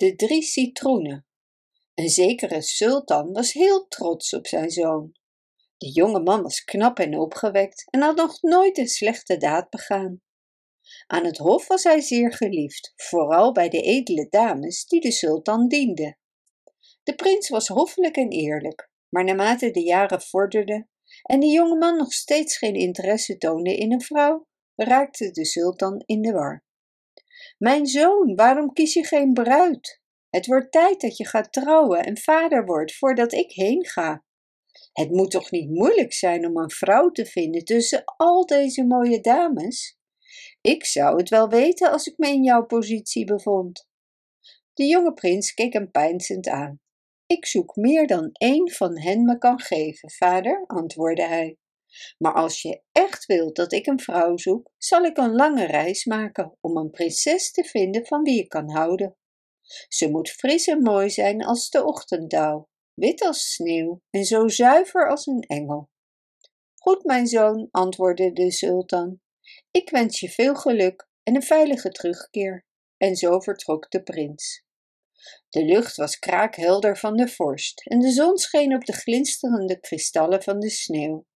De drie citroenen. Een zekere sultan was heel trots op zijn zoon. De jonge man was knap en opgewekt en had nog nooit een slechte daad begaan. Aan het hof was hij zeer geliefd, vooral bij de edele dames die de sultan dienden. De prins was hoffelijk en eerlijk, maar naarmate de jaren vorderden en de jonge man nog steeds geen interesse toonde in een vrouw, raakte de sultan in de war. Mijn zoon, waarom kies je geen bruid? Het wordt tijd dat je gaat trouwen en vader wordt voordat ik heen ga. Het moet toch niet moeilijk zijn om een vrouw te vinden tussen al deze mooie dames? Ik zou het wel weten als ik me in jouw positie bevond. De jonge prins keek hem peinzend aan. Ik zoek meer dan één van hen me kan geven, vader, antwoordde hij. Maar als je echt wilt dat ik een vrouw zoek, zal ik een lange reis maken om een prinses te vinden van wie ik kan houden. Ze moet fris en mooi zijn als de ochtenddauw, wit als sneeuw en zo zuiver als een engel. Goed, mijn zoon, antwoordde de sultan. Ik wens je veel geluk en een veilige terugkeer. En zo vertrok de prins. De lucht was kraakhelder van de vorst en de zon scheen op de glinsterende kristallen van de sneeuw.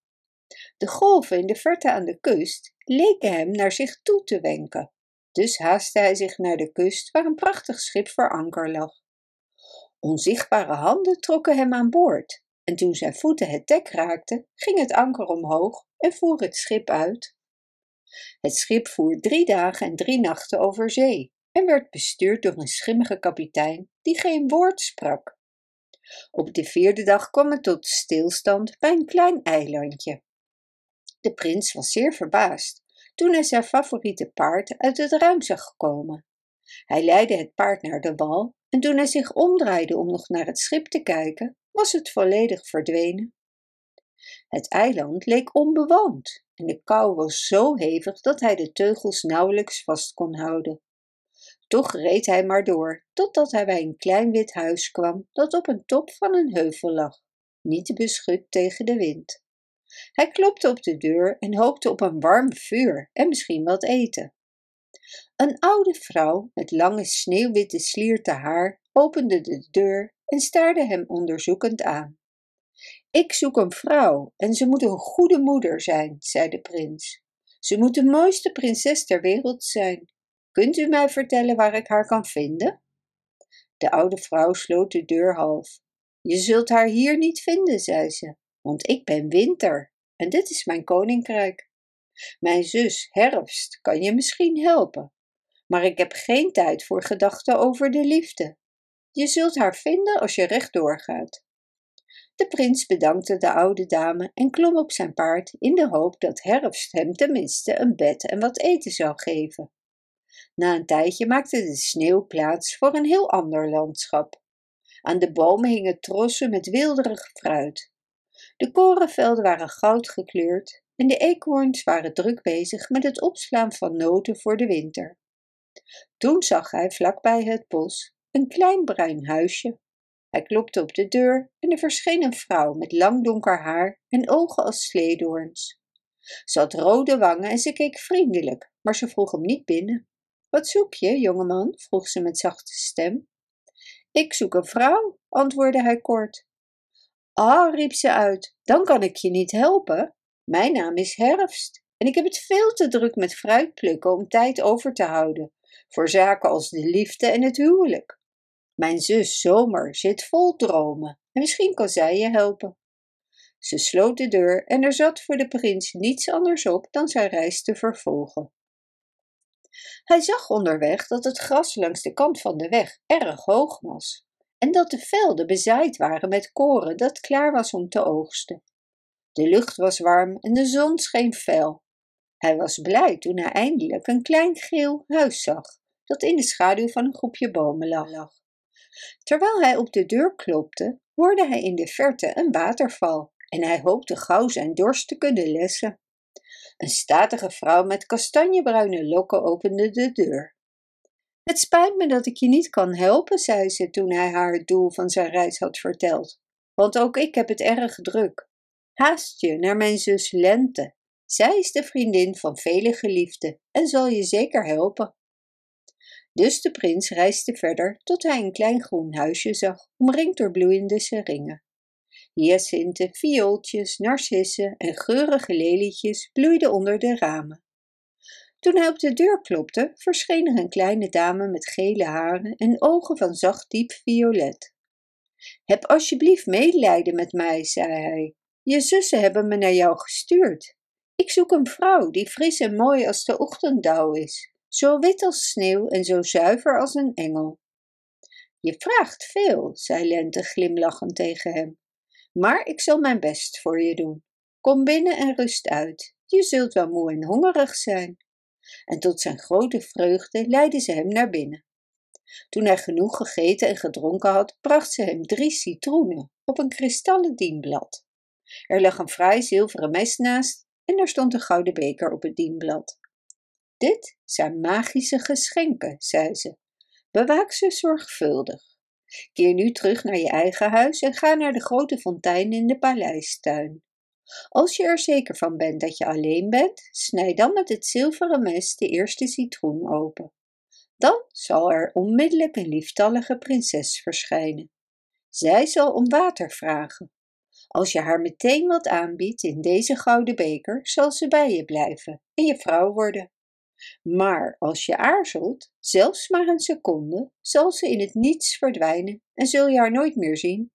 De golven in de verte aan de kust leken hem naar zich toe te wenken. Dus haastte hij zich naar de kust waar een prachtig schip voor anker lag. Onzichtbare handen trokken hem aan boord en toen zijn voeten het dek raakten, ging het anker omhoog en voer het schip uit. Het schip voer drie dagen en drie nachten over zee en werd bestuurd door een schimmige kapitein die geen woord sprak. Op de vierde dag kwam het tot stilstand bij een klein eilandje. De prins was zeer verbaasd toen hij zijn favoriete paard uit het ruim zag komen. Hij leidde het paard naar de wal en toen hij zich omdraaide om nog naar het schip te kijken, was het volledig verdwenen. Het eiland leek onbewoond en de kou was zo hevig dat hij de teugels nauwelijks vast kon houden. Toch reed hij maar door, totdat hij bij een klein wit huis kwam dat op een top van een heuvel lag, niet beschut tegen de wind. Hij klopte op de deur en hoopte op een warm vuur en misschien wat eten. Een oude vrouw met lange sneeuwwitte slierte haar opende de deur en staarde hem onderzoekend aan. Ik zoek een vrouw en ze moet een goede moeder zijn, zei de prins. Ze moet de mooiste prinses ter wereld zijn. Kunt u mij vertellen waar ik haar kan vinden? De oude vrouw sloot de deur half. Je zult haar hier niet vinden, zei ze, want ik ben winter en dit is mijn koninkrijk. Mijn zus, herfst, kan je misschien helpen, maar ik heb geen tijd voor gedachten over de liefde. Je zult haar vinden als je rechtdoor gaat. De prins bedankte de oude dame en klom op zijn paard in de hoop dat herfst hem tenminste een bed en wat eten zou geven. Na een tijdje maakte de sneeuw plaats voor een heel ander landschap. Aan de bomen hingen trossen met weelderig fruit. De korenvelden waren goud gekleurd en de eekhoorns waren druk bezig met het opslaan van noten voor de winter. Toen zag hij vlakbij het bos een klein bruin huisje. Hij klopte op de deur en er verscheen een vrouw met lang donker haar en ogen als sleedoorns. Ze had rode wangen en ze keek vriendelijk, maar ze vroeg hem niet binnen. Wat zoek je, jongeman? vroeg ze met zachte stem. Ik zoek een vrouw, antwoordde hij kort. Ah, riep ze uit, dan kan ik je niet helpen. Mijn naam is Herfst en ik heb het veel te druk met fruit plukken om tijd over te houden voor zaken als de liefde en het huwelijk. Mijn zus Zomer zit vol dromen en misschien kan zij je helpen. Ze sloot de deur en er zat voor de prins niets anders op dan zijn reis te vervolgen. Hij zag onderweg dat het gras langs de kant van de weg erg hoog was en dat de velden bezaaid waren met koren dat klaar was om te oogsten. De lucht was warm en de zon scheen fel. Hij was blij toen hij eindelijk een klein geel huis zag, dat in de schaduw van een groepje bomen lag. Terwijl hij op de deur klopte, hoorde hij in de verte een waterval en hij hoopte gauw zijn dorst te kunnen lessen. Een statige vrouw met kastanjebruine lokken opende de deur. Het spijt me dat ik je niet kan helpen, zei ze toen hij haar het doel van zijn reis had verteld, want ook ik heb het erg druk. Haast je naar mijn zus Lente. Zij is de vriendin van vele geliefden en zal je zeker helpen. Dus de prins reisde verder tot hij een klein groen huisje zag, omringd door bloeiende seringen. Hyacinten, viooltjes, narcissen en geurige lelietjes bloeiden onder de ramen. Toen hij op de deur klopte, verscheen er een kleine dame met gele haren en ogen van zacht diep violet. Heb alsjeblieft medelijden met mij, zei hij. Je zussen hebben me naar jou gestuurd. Ik zoek een vrouw die fris en mooi als de ochtenddauw is, zo wit als sneeuw en zo zuiver als een engel. Je vraagt veel, zei Lente glimlachend tegen hem, maar ik zal mijn best voor je doen. Kom binnen en rust uit. Je zult wel moe en hongerig zijn. En tot zijn grote vreugde leidde ze hem naar binnen. Toen hij genoeg gegeten en gedronken had, bracht ze hem drie citroenen op een kristallen dienblad. Er lag een fraai zilveren mes naast en er stond een gouden beker op het dienblad. Dit zijn magische geschenken, zei ze. Bewaak ze zorgvuldig. Keer nu terug naar je eigen huis en ga naar de grote fontein in de paleistuin. Als je er zeker van bent dat je alleen bent, snijd dan met het zilveren mes de eerste citroen open. Dan zal er onmiddellijk een lieftallige prinses verschijnen. Zij zal om water vragen. Als je haar meteen wat aanbiedt in deze gouden beker, zal ze bij je blijven en je vrouw worden. Maar als je aarzelt, zelfs maar een seconde, zal ze in het niets verdwijnen en zul je haar nooit meer zien.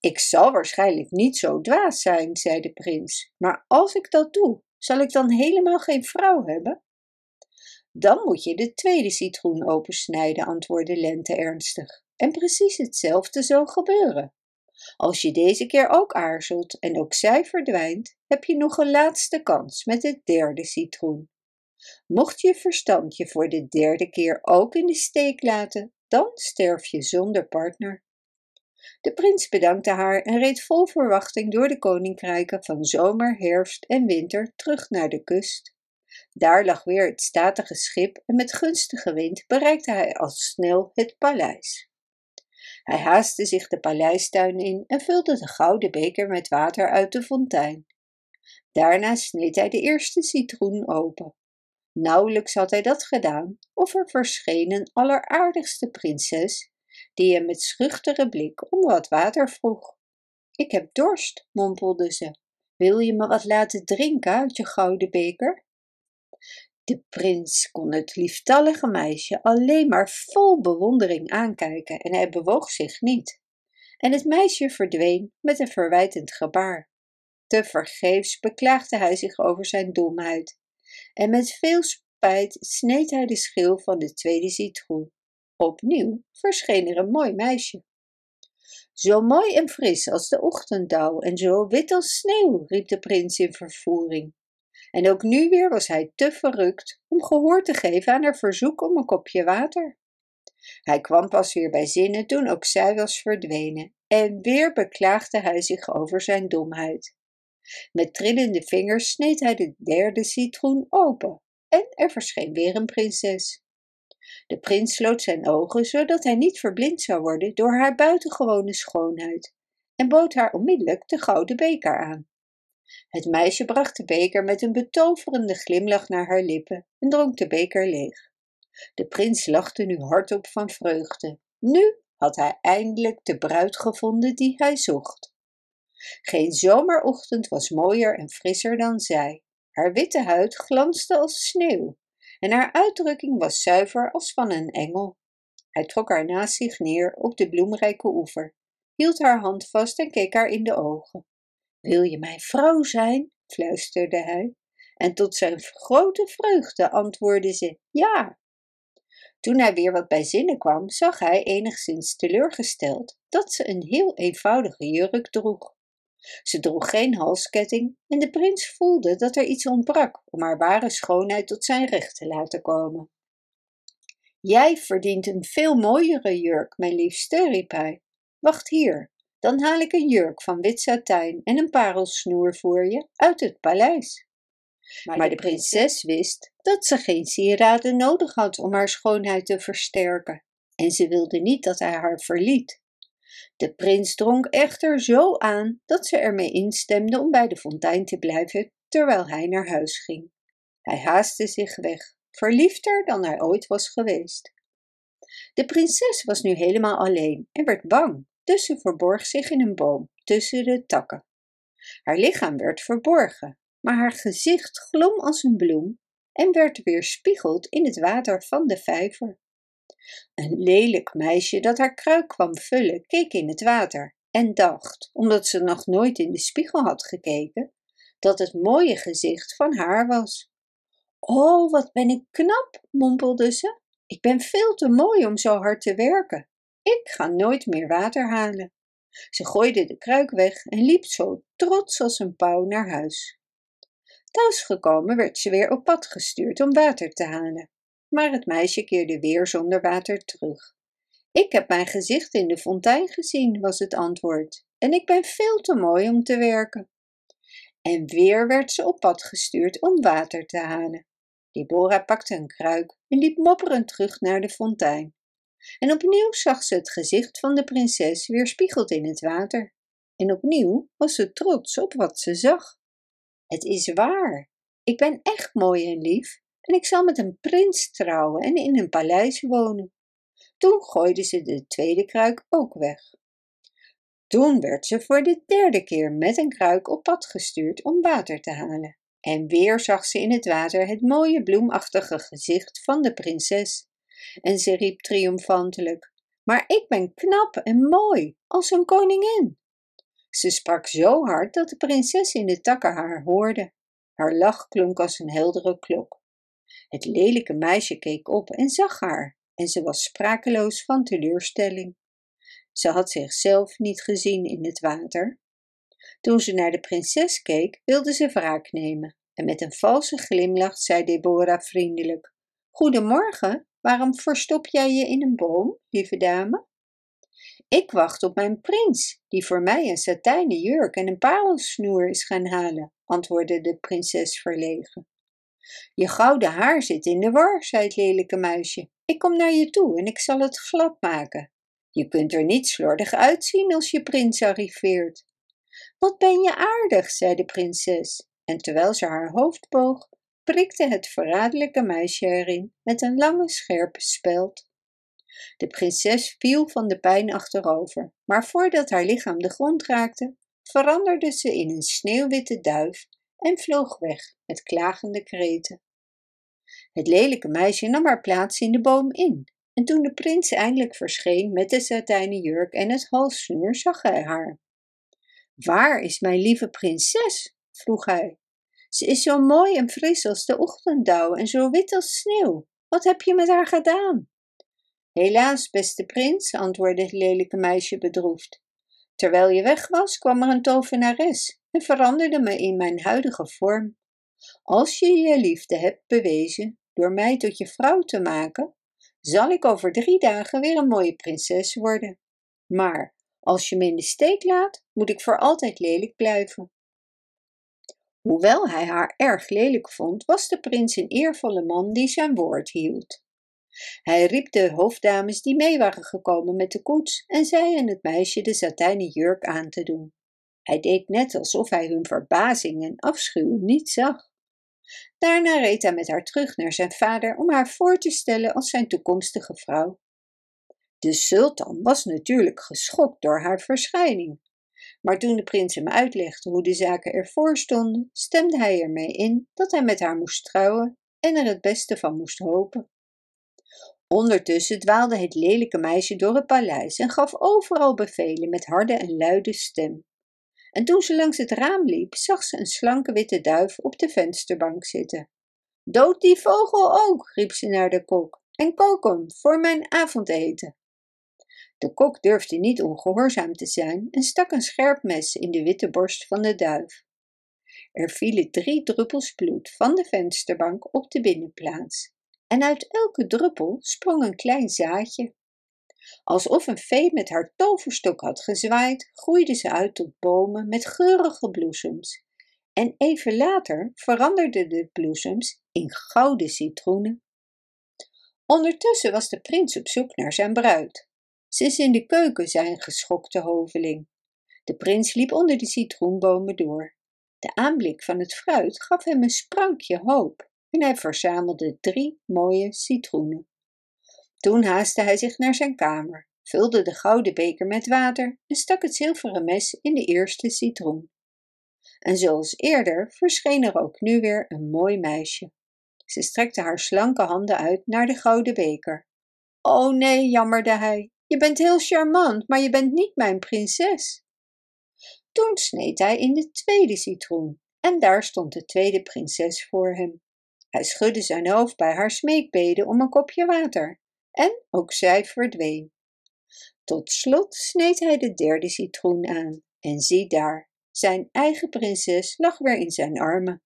Ik zal waarschijnlijk niet zo dwaas zijn, zei de prins, maar als ik dat doe, zal ik dan helemaal geen vrouw hebben? Dan moet je de tweede citroen opensnijden, antwoordde Lente ernstig. En precies hetzelfde zal gebeuren. Als je deze keer ook aarzelt en ook zij verdwijnt, heb je nog een laatste kans met het derde citroen. Mocht je verstand je voor de derde keer ook in de steek laten, dan sterf je zonder partner. De prins bedankte haar en reed vol verwachting door de koninkrijken van zomer, herfst en winter terug naar de kust. Daar lag weer het statige schip en met gunstige wind bereikte hij al snel het paleis. Hij haastte zich de paleistuin in en vulde de gouden beker met water uit de fontein. Daarna sneed hij de eerste citroen open. Nauwelijks had hij dat gedaan, of er verscheen een alleraardigste prinses, die hem met schuchtere blik om wat water vroeg. Ik heb dorst, mompelde ze. Wil je me wat laten drinken uit je gouden beker? De prins kon het lieftallige meisje alleen maar vol bewondering aankijken en hij bewoog zich niet. En het meisje verdween met een verwijtend gebaar. Tevergeefs beklaagde hij zich over zijn domheid en met veel spijt sneed hij de schil van de tweede citroen. Opnieuw verscheen er een mooi meisje. Zo mooi en fris als de ochtenddauw en zo wit als sneeuw, riep de prins in vervoering. En ook nu weer was hij te verrukt om gehoor te geven aan haar verzoek om een kopje water. Hij kwam pas weer bij zinnen toen ook zij was verdwenen, en weer beklaagde hij zich over zijn domheid. Met trillende vingers sneed hij de derde citroen open, en er verscheen weer een prinses. De prins sloot zijn ogen, zodat hij niet verblind zou worden door haar buitengewone schoonheid, en bood haar onmiddellijk de gouden beker aan. Het meisje bracht de beker met een betoverende glimlach naar haar lippen en dronk de beker leeg. De prins lachte nu hardop van vreugde. Nu had hij eindelijk de bruid gevonden die hij zocht. Geen zomerochtend was mooier en frisser dan zij. Haar witte huid glansde als sneeuw en haar uitdrukking was zuiver als van een engel. Hij trok haar naast zich neer op de bloemrijke oever, hield haar hand vast en keek haar in de ogen. Wil je mijn vrouw zijn? fluisterde hij. En tot zijn grote vreugde antwoordde ze ja. Toen hij weer wat bij zinnen kwam, zag hij enigszins teleurgesteld dat ze een heel eenvoudige jurk droeg. Ze droeg geen halsketting en de prins voelde dat er iets ontbrak om haar ware schoonheid tot zijn recht te laten komen. Jij verdient een veel mooiere jurk, mijn liefste, riep hij. Wacht hier, dan haal ik een jurk van wit satijn en een parelsnoer voor je uit het paleis. Maar de prinses wist dat ze geen sieraden nodig had om haar schoonheid te versterken, en ze wilde niet dat hij haar verliet. De prins dronk echter zo aan dat ze ermee instemde om bij de fontein te blijven terwijl hij naar huis ging. Hij haastte zich weg, verliefder dan hij ooit was geweest. De prinses was nu helemaal alleen en werd bang, dus ze verborg zich in een boom tussen de takken. Haar lichaam werd verborgen, maar haar gezicht glom als een bloem en werd weerspiegeld in het water van de vijver. Een lelijk meisje dat haar kruik kwam vullen, keek in het water en dacht, omdat ze nog nooit in de spiegel had gekeken, dat het mooie gezicht van haar was. Oh, wat ben ik knap, mompelde ze. Ik ben veel te mooi om zo hard te werken. Ik ga nooit meer water halen. Ze gooide de kruik weg en liep zo trots als een pauw naar huis. Thuisgekomen werd ze weer op pad gestuurd om water te halen. Maar het meisje keerde weer zonder water terug. Ik heb mijn gezicht in de fontein gezien, was het antwoord, en ik ben veel te mooi om te werken. En weer werd ze op pad gestuurd om water te halen. Deborah pakte een kruik en liep mopperend terug naar de fontein. En opnieuw zag ze het gezicht van de prinses weerspiegeld in het water. En opnieuw was ze trots op wat ze zag. Het is waar. Ik ben echt mooi en lief en ik zal met een prins trouwen en in een paleis wonen. Toen gooide ze de tweede kruik ook weg. Toen werd ze voor de derde keer met een kruik op pad gestuurd om water te halen. En weer zag ze in het water het mooie bloemachtige gezicht van de prinses. En ze riep triomfantelijk: Maar ik ben knap en mooi, als een koningin. Ze sprak zo hard dat de prinses in de takken haar hoorde. Haar lach klonk als een heldere klok. Het lelijke meisje keek op en zag haar, en ze was sprakeloos van teleurstelling. Ze had zichzelf niet gezien in het water. Toen ze naar de prinses keek, wilde ze wraak nemen, en met een valse glimlach zei Deborah vriendelijk: Goedemorgen, waarom verstop jij je in een boom, lieve dame? Ik wacht op mijn prins, die voor mij een satijnen jurk en een parelsnoer is gaan halen, antwoordde de prinses verlegen. Je gouden haar zit in de war, zei het lelijke muisje. Ik kom naar je toe en ik zal het glad maken. Je kunt er niet slordig uitzien als je prins arriveert. Wat ben je aardig, zei de prinses, en terwijl ze haar hoofd boog, prikte het verraderlijke meisje erin met een lange scherpe speld. De prinses viel van de pijn achterover, maar voordat haar lichaam de grond raakte, veranderde ze in een sneeuwwitte duif en vloog weg met klagende kreten. Het lelijke meisje nam haar plaats in de boom in, en toen de prins eindelijk verscheen met de satijnen jurk en het halssnoer, zag hij haar. Waar is mijn lieve prinses? vroeg hij. Ze is zo mooi en fris als de ochtenddauw en zo wit als sneeuw. Wat heb je met haar gedaan? Helaas, beste prins, antwoordde het lelijke meisje bedroefd. Terwijl je weg was, kwam er een tovenares en veranderde me in mijn huidige vorm. Als je je liefde hebt bewezen door mij tot je vrouw te maken, zal ik over drie dagen weer een mooie prinses worden. Maar als je me in de steek laat, moet ik voor altijd lelijk blijven. Hoewel hij haar erg lelijk vond, was de prins een eervolle man die zijn woord hield. Hij riep de hoofddames die mee waren gekomen met de koets en zei aan het meisje de satijnen jurk aan te doen. Hij deed net alsof hij hun verbazing en afschuw niet zag. Daarna reed hij met haar terug naar zijn vader om haar voor te stellen als zijn toekomstige vrouw. De sultan was natuurlijk geschokt door haar verschijning. Maar toen de prins hem uitlegde hoe de zaken ervoor stonden, stemde hij ermee in dat hij met haar moest trouwen en er het beste van moest hopen. Ondertussen dwaalde het lelijke meisje door het paleis en gaf overal bevelen met harde en luide stem. En toen ze langs het raam liep, zag ze een slanke witte duif op de vensterbank zitten. Dood die vogel ook, riep ze naar de kok, en kook hem voor mijn avondeten. De kok durfde niet ongehoorzaam te zijn en stak een scherp mes in de witte borst van de duif. Er vielen drie druppels bloed van de vensterbank op de binnenplaats, en uit elke druppel sprong een klein zaadje. Alsof een vee met haar toverstok had gezwaaid, groeiden ze uit tot bomen met geurige bloesems. En even later veranderden de bloesems in gouden citroenen. Ondertussen was de prins op zoek naar zijn bruid. Ze is in de keuken, zei een geschokte hoveling. De prins liep onder de citroenbomen door. De aanblik van het fruit gaf hem een sprankje hoop en hij verzamelde drie mooie citroenen. Toen haastte hij zich naar zijn kamer, vulde de gouden beker met water en stak het zilveren mes in de eerste citroen. En zoals eerder verscheen er ook nu weer een mooi meisje. Ze strekte haar slanke handen uit naar de gouden beker. O nee, jammerde hij, je bent heel charmant, maar je bent niet mijn prinses. Toen sneed hij in de tweede citroen en daar stond de tweede prinses voor hem. Hij schudde zijn hoofd bij haar smeekbeden om een kopje water en ook zij verdween. Tot slot sneed hij de derde citroen aan en zie daar, zijn eigen prinses lag weer in zijn armen.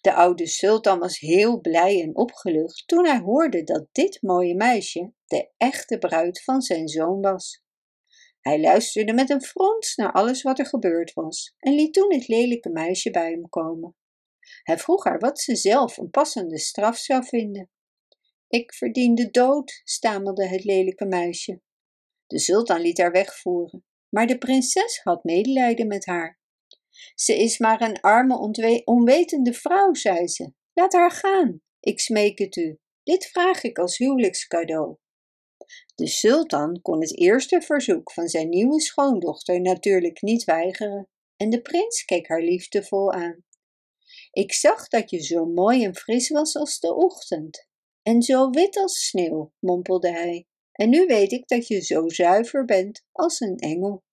De oude sultan was heel blij en opgelucht toen hij hoorde dat dit mooie meisje de echte bruid van zijn zoon was. Hij luisterde met een frons naar alles wat er gebeurd was en liet toen het lelijke meisje bij hem komen. Hij vroeg haar wat ze zelf een passende straf zou vinden. Ik verdien de dood, stamelde het lelijke meisje. De sultan liet haar wegvoeren, maar de prinses had medelijden met haar. Ze is maar een arme, onwetende vrouw, zei ze. Laat haar gaan, ik smeek het u. Dit vraag ik als huwelijkscadeau. De sultan kon het eerste verzoek van zijn nieuwe schoondochter natuurlijk niet weigeren en de prins keek haar liefdevol aan. Ik zag dat je zo mooi en fris was als de ochtend en zo wit als sneeuw, mompelde hij, en nu weet ik dat je zo zuiver bent als een engel.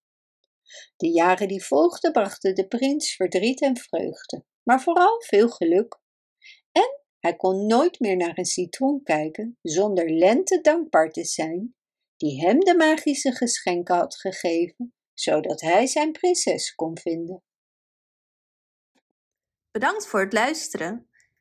De jaren die volgden brachten de prins verdriet en vreugde, maar vooral veel geluk. En hij kon nooit meer naar een citroen kijken zonder lente dankbaar te zijn, die hem de magische geschenken had gegeven, zodat hij zijn prinses kon vinden. Bedankt voor het luisteren.